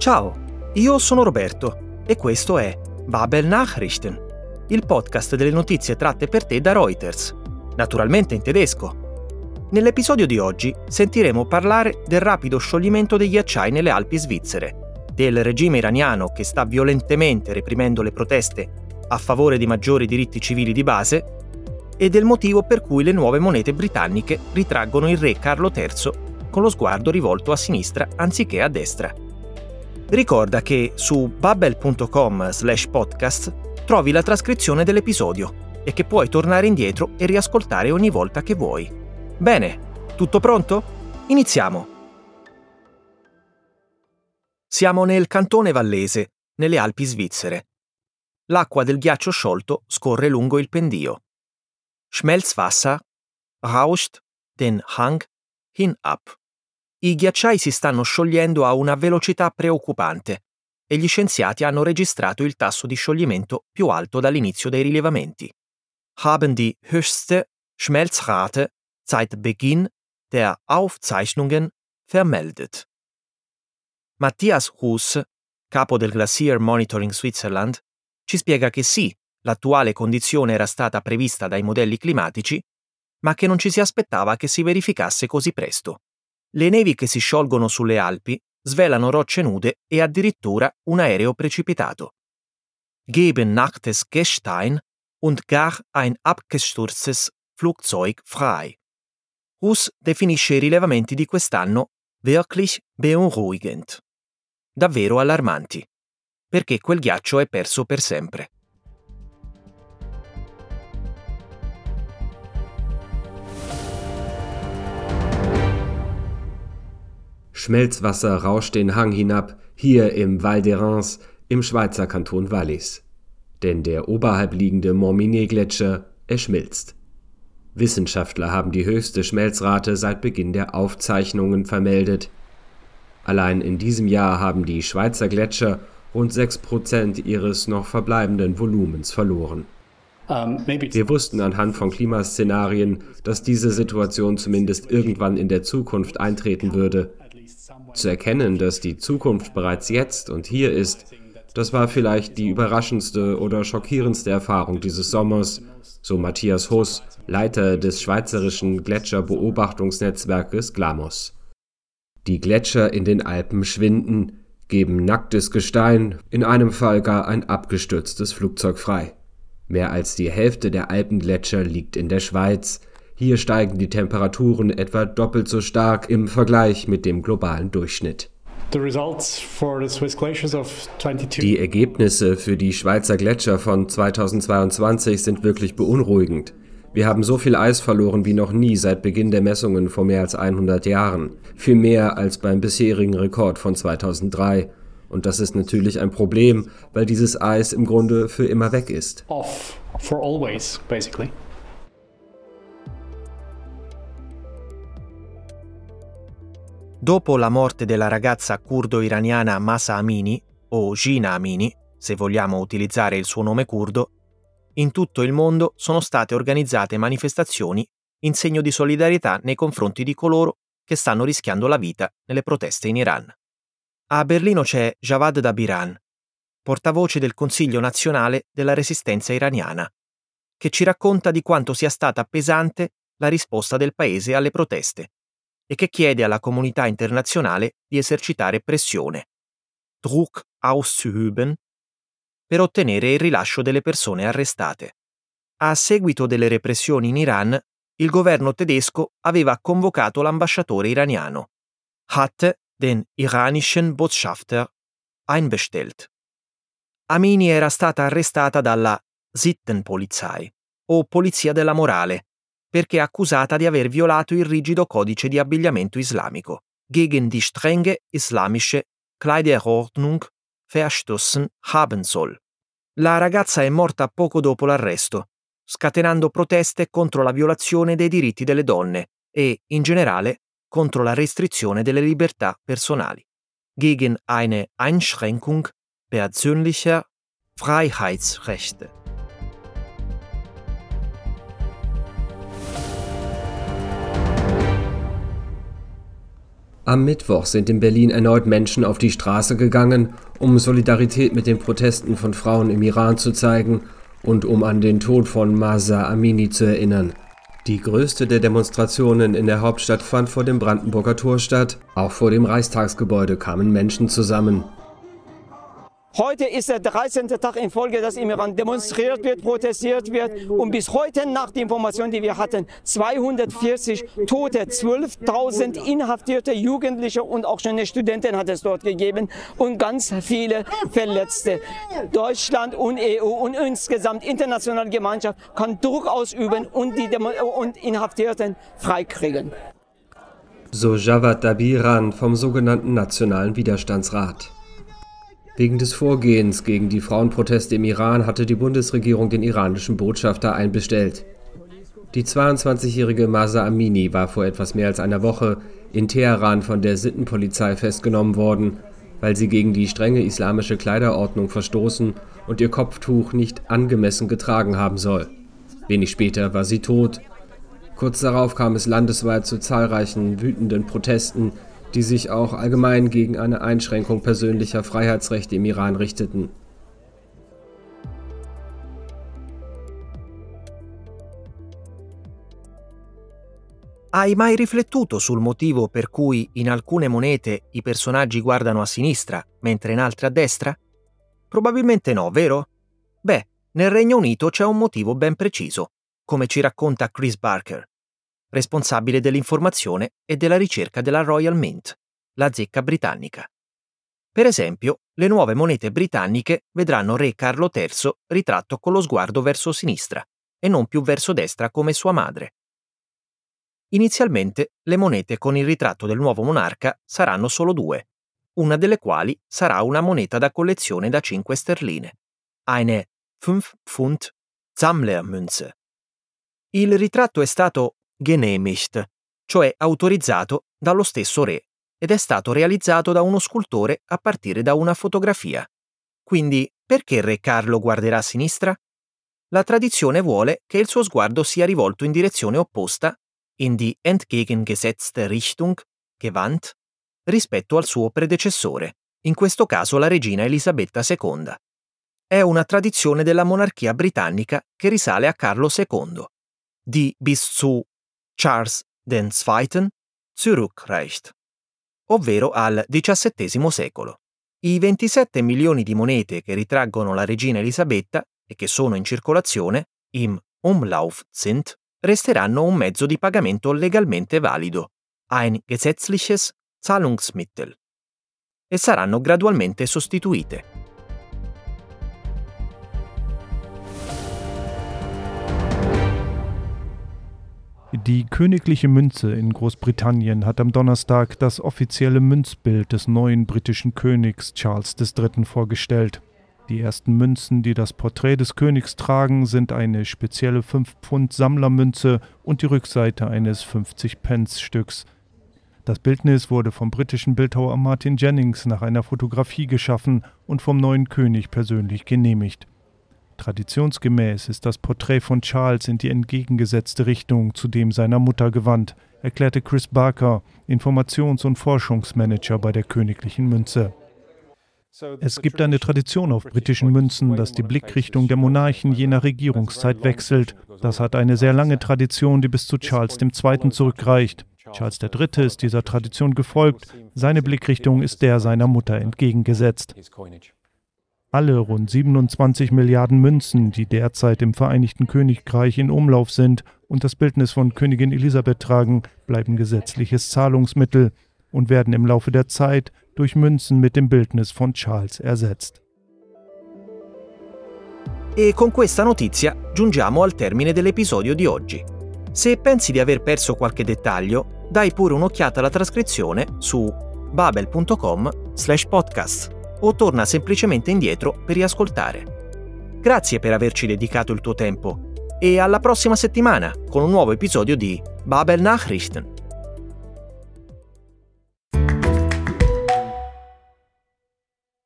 Ciao, io sono Roberto e questo è Babel Nachrichten, il podcast delle notizie tratte per te da Reuters, naturalmente in tedesco. Nell'episodio di oggi sentiremo parlare del rapido scioglimento dei ghiacciai nelle Alpi svizzere, del regime iraniano che sta violentemente reprimendo le proteste a favore di maggiori diritti civili di base e del motivo per cui le nuove monete britanniche ritraggono il re Carlo III con lo sguardo rivolto a sinistra anziché a destra. Ricorda che su bubble.com slash podcast trovi la trascrizione dell'episodio e che puoi tornare indietro e riascoltare ogni volta che vuoi. Bene, tutto pronto? Iniziamo! Siamo nel cantone Vallese, nelle Alpi svizzere. L'acqua del ghiaccio sciolto scorre lungo il pendio. Schmelzwasser rauscht den Hang hinab. I ghiacciai si stanno sciogliendo a una velocità preoccupante e gli scienziati hanno registrato il tasso di scioglimento più alto dall'inizio dei rilevamenti. Haben die höchste Schmelzrate seit Beginn der Aufzeichnungen vermeldet. Matthias Huss, capo del Glacier Monitoring Switzerland, ci spiega che sì, l'attuale condizione era stata prevista dai modelli climatici, ma che non ci si aspettava che si verificasse così presto. Le nevi che si sciolgono sulle Alpi svelano rocce nude e addirittura un aereo precipitato. Geben nacktes Gestein und gar ein abgestürztes Flugzeug frei. Hus definisce i rilevamenti di quest'anno wirklich beunruhigend, davvero allarmanti, perché quel ghiaccio è perso per sempre. Schmelzwasser rauscht den Hang hinab, hier im Val d'Erens im Schweizer Kanton Wallis. Denn der oberhalb liegende Morminet-Gletscher erschmilzt. Wissenschaftler haben die höchste Schmelzrate seit Beginn der Aufzeichnungen vermeldet. Allein in diesem Jahr haben die Schweizer Gletscher rund 6% ihres noch verbleibenden Volumens verloren. Wir wussten anhand von Klimaszenarien, dass diese Situation zumindest irgendwann in der Zukunft eintreten würde. Zu erkennen, dass die Zukunft bereits jetzt und hier ist, das war vielleicht die überraschendste oder schockierendste Erfahrung dieses Sommers, so Matthias Huss, Leiter des schweizerischen Gletscherbeobachtungsnetzwerkes GLAMOS. Die Gletscher in den Alpen schwinden, geben nacktes Gestein, in einem Fall gar ein abgestürztes Flugzeug frei. Mehr als die Hälfte der Alpengletscher liegt in der Schweiz, hier steigen die Temperaturen etwa doppelt so stark im Vergleich mit dem globalen Durchschnitt. Die Ergebnisse für die Schweizer Gletscher von 2022 sind wirklich beunruhigend. Wir haben so viel Eis verloren wie noch nie seit Beginn der Messungen vor mehr als 100 Jahren. Viel mehr als beim bisherigen Rekord von 2003. Und das ist natürlich ein Problem, weil dieses Eis im Grunde für immer weg ist. Off for always, basically. Dopo la morte della ragazza curdo-iraniana Masa Amini, o Gina Amini, se vogliamo utilizzare il suo nome curdo, in tutto il mondo sono state organizzate manifestazioni in segno di solidarietà nei confronti di coloro che stanno rischiando la vita nelle proteste in Iran. A Berlino c'è Javad Dabiran, portavoce del Consiglio nazionale della resistenza iraniana, che ci racconta di quanto sia stata pesante la risposta del paese alle proteste e che chiede alla comunità internazionale di esercitare pressione, Druck auszuüben, per ottenere il rilascio delle persone arrestate. A seguito delle repressioni in Iran, il governo tedesco aveva convocato l'ambasciatore iraniano, hatte den iranischen Botschafter einbestellt. Amini era stata arrestata dalla Sittenpolizei, o Polizia della Morale, perché accusata di aver violato il rigido codice di abbigliamento islamico, gegen die strenge islamische Kleiderordnung verstoßen haben soll. La ragazza è morta poco dopo l'arresto, scatenando proteste contro la violazione dei diritti delle donne e, in generale, contro la restrizione delle libertà personali. Gegen eine Einschränkung persönlicher Freiheitsrechte. Am Mittwoch sind in Berlin erneut Menschen auf die Straße gegangen, um Solidarität mit den Protesten von Frauen im Iran zu zeigen und um an den Tod von Masa Amini zu erinnern. Die größte der Demonstrationen in der Hauptstadt fand vor dem Brandenburger Tor statt. Auch vor dem Reichstagsgebäude kamen Menschen zusammen. Heute ist der 13. Tag in Folge, dass im Iran demonstriert wird, protestiert wird. Und bis heute, nach der Information, die wir hatten, 240 Tote, 12.000 inhaftierte Jugendliche und auch schon eine Studentin hat es dort gegeben und ganz viele Verletzte. Deutschland und EU und insgesamt internationale Gemeinschaft kann Druck ausüben und die Demo und Inhaftierten freikriegen. So Javad Dabiran vom sogenannten Nationalen Widerstandsrat. Wegen des Vorgehens gegen die Frauenproteste im Iran hatte die Bundesregierung den iranischen Botschafter einbestellt. Die 22-jährige Masa Amini war vor etwas mehr als einer Woche in Teheran von der Sittenpolizei festgenommen worden, weil sie gegen die strenge islamische Kleiderordnung verstoßen und ihr Kopftuch nicht angemessen getragen haben soll. Wenig später war sie tot. Kurz darauf kam es landesweit zu zahlreichen wütenden Protesten die sich auch allgemein gegen eine Einschränkung persönlicher Freiheitsrechte im Iran richteten. Hai mai riflettuto sul motivo per cui in alcune monete i personaggi guardano a sinistra mentre in altre a destra? Probabilmente no, vero? Beh, nel Regno Unito c'è un motivo ben preciso, come ci racconta Chris Barker responsabile dell'informazione e della ricerca della Royal Mint, la zecca britannica. Per esempio, le nuove monete britanniche vedranno Re Carlo III ritratto con lo sguardo verso sinistra e non più verso destra come sua madre. Inizialmente le monete con il ritratto del nuovo monarca saranno solo due, una delle quali sarà una moneta da collezione da 5 sterline, eine 5 Pfund Sammlermünze. Il ritratto è stato genehmigt, cioè autorizzato dallo stesso re, ed è stato realizzato da uno scultore a partire da una fotografia. Quindi, perché Re Carlo guarderà a sinistra? La tradizione vuole che il suo sguardo sia rivolto in direzione opposta, in die entgegengesetzte Richtung, gewandt, rispetto al suo predecessore, in questo caso la regina Elisabetta II. È una tradizione della monarchia britannica che risale a Carlo II, di bis zu Charles II zurückreicht, ovvero al XVII secolo. I 27 milioni di monete che ritraggono la regina Elisabetta e che sono in circolazione, im Umlauf sind, resteranno un mezzo di pagamento legalmente valido, ein gesetzliches Zahlungsmittel, e saranno gradualmente sostituite. Die königliche Münze in Großbritannien hat am Donnerstag das offizielle Münzbild des neuen britischen Königs Charles III. vorgestellt. Die ersten Münzen, die das Porträt des Königs tragen, sind eine spezielle 5-Pfund-Sammlermünze und die Rückseite eines 50-Pence-Stücks. Das Bildnis wurde vom britischen Bildhauer Martin Jennings nach einer Fotografie geschaffen und vom neuen König persönlich genehmigt. Traditionsgemäß ist das Porträt von Charles in die entgegengesetzte Richtung zu dem seiner Mutter gewandt, erklärte Chris Barker, Informations- und Forschungsmanager bei der Königlichen Münze. Es gibt eine Tradition auf britischen Münzen, dass die Blickrichtung der Monarchen je nach Regierungszeit wechselt. Das hat eine sehr lange Tradition, die bis zu Charles II. zurückreicht. Charles III. ist dieser Tradition gefolgt. Seine Blickrichtung ist der seiner Mutter entgegengesetzt. Alle rund 27 Milliarden Münzen, die derzeit im Vereinigten Königreich in Umlauf sind und das Bildnis von Königin Elisabeth tragen, bleiben gesetzliches Zahlungsmittel und werden im Laufe der Zeit durch Münzen mit dem Bildnis von Charles ersetzt. E con questa notizia giungiamo al termine dell'episodio di oggi. Se pensi di aver perso qualche dettaglio, dai pure un'occhiata alla trascrizione su babel.com/podcast o torna semplicemente indietro per riascoltare. Grazie per averci dedicato il tuo tempo e alla prossima settimana con un nuovo episodio di Babel Nachrichten.